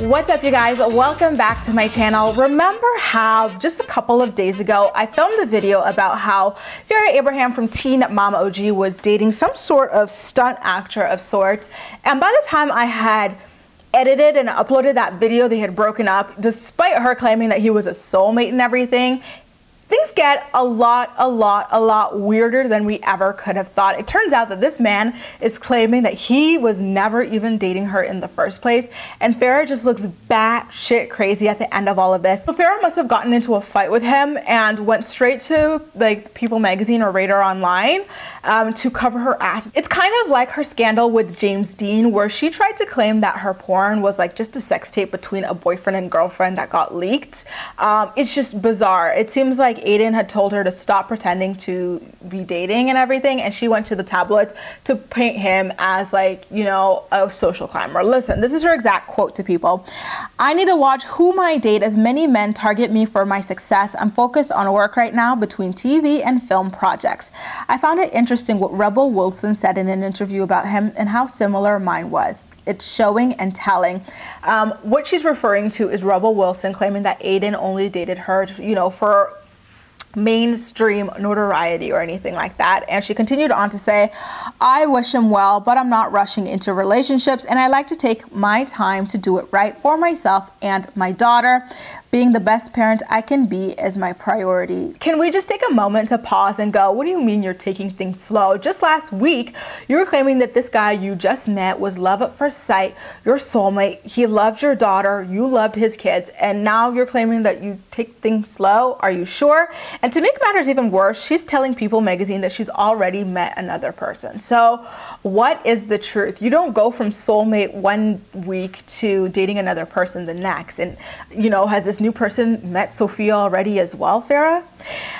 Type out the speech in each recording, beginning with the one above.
What's up you guys? Welcome back to my channel. Remember how just a couple of days ago I filmed a video about how Farrah Abraham from Teen Mom OG was dating some sort of stunt actor of sorts and by the time I had edited and uploaded that video they had broken up despite her claiming that he was a soulmate and everything things get a lot, a lot, a lot weirder than we ever could have thought. It turns out that this man is claiming that he was never even dating her in the first place, and Farrah just looks batshit crazy at the end of all of this. So Farrah must have gotten into a fight with him and went straight to like People Magazine or Radar Online um, to cover her ass. It's kind of like her scandal with James Deen, where she tried to claim that her porn was like just a sex tape between a boyfriend and girlfriend that got leaked. Um, it's just bizarre. It seems like Aiden had told her to stop pretending to be dating and everything, and she went to the tabloids to paint him as like, you know, a social climber. Listen, this is her exact quote to people. I need to watch whom I date as many men target me for my success. I'm focused on work right now between TV and film projects. I found it interesting what Rebel Wilson said in an interview about him and how similar mine was. It's showing and telling. Um, what she's referring to is Rebel Wilson claiming that Aiden only dated her, you know, for mainstream notoriety or anything like that. And she continued on to say, I wish him well, but I'm not rushing into relationships and I like to take my time to do it right for myself and my daughter being the best parent I can be is my priority. Can we just take a moment to pause and go, what do you mean you're taking things slow? Just last week, you were claiming that this guy you just met was love at first sight, your soulmate, he loved your daughter, you loved his kids, and now you're claiming that you take things slow. Are you sure? And to make matters even worse, she's telling People magazine that she's already met another person. So, what is the truth? You don't go from soulmate one week to dating another person the next. And, you know, has this new person met Sophia already as well, Farrah?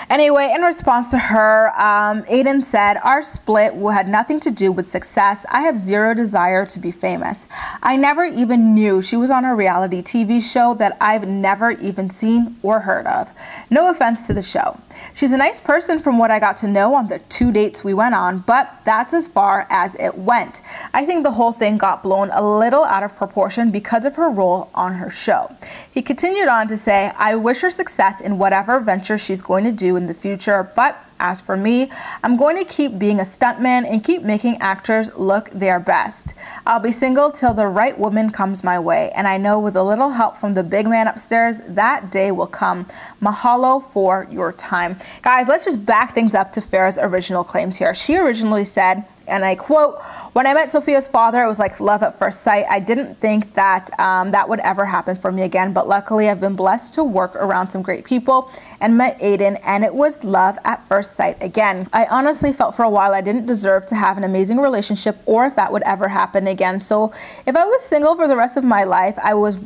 Anyway, in response to her, um, Aiden said, Our split had nothing to do with success. I have zero desire to be famous. I never even knew she was on a reality TV show that I've never even seen or heard of. No offense to the show. She's a nice person from what I got to know on the two dates we went on, but that's as far as it went. I think the whole thing got blown a little out of proportion because of her role on her show. He continued on to say, I wish her success in whatever venture she's going to do in the future, but as for me, I'm going to keep being a stuntman and keep making actors look their best. I'll be single till the right woman comes my way, and I know with a little help from the big man upstairs, that day will come. Mahalo for your time. Guys, let's just back things up to Farrah's original claims here. She originally said, and I quote, when I met Sophia's father, it was like love at first sight. I didn't think that um, that would ever happen for me again, but luckily I've been blessed to work around some great people and met Aiden, and it was love at first sight again. I honestly felt for a while I didn't deserve to have an amazing relationship or if that would ever happen again. So if I was single for the rest of my life, I was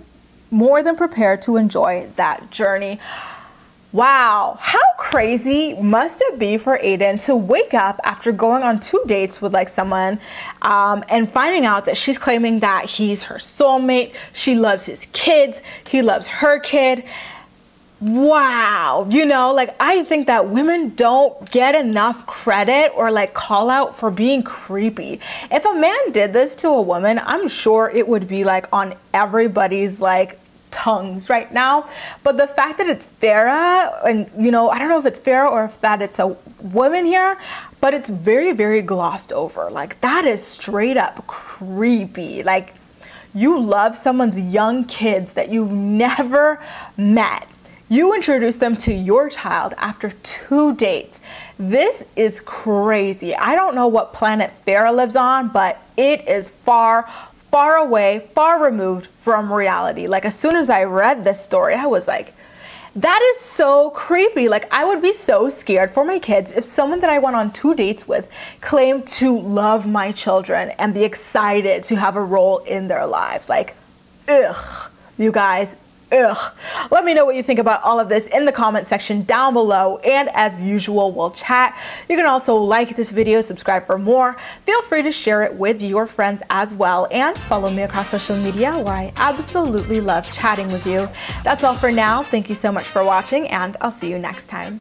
more than prepared to enjoy that journey. Wow, how crazy must it be for Aiden to wake up after going on two dates with like someone um, and finding out that she's claiming that he's her soulmate, she loves his kids, he loves her kid. Wow, you know, like I think that women don't get enough credit or like call out for being creepy. If a man did this to a woman, I'm sure it would be like on everybody's like tongues right now. But the fact that it's Farrah, and you know, I don't know if it's Farrah or if that it's a woman here, but it's very, very glossed over. Like that is straight up creepy. Like you love someone's young kids that you've never met. You introduce them to your child after two dates. This is crazy. I don't know what planet Farrah lives on, but it is far, far away, far removed from reality. Like as soon as I read this story, I was like, that is so creepy. Like I would be so scared for my kids if someone that I went on two dates with claimed to love my children and be excited to have a role in their lives. Like, ugh, you guys, Ugh. Let me know what you think about all of this in the comment section down below. And as usual, we'll chat. You can also like this video, subscribe for more. Feel free to share it with your friends as well. And follow me across social media where I absolutely love chatting with you. That's all for now. Thank you so much for watching and I'll see you next time.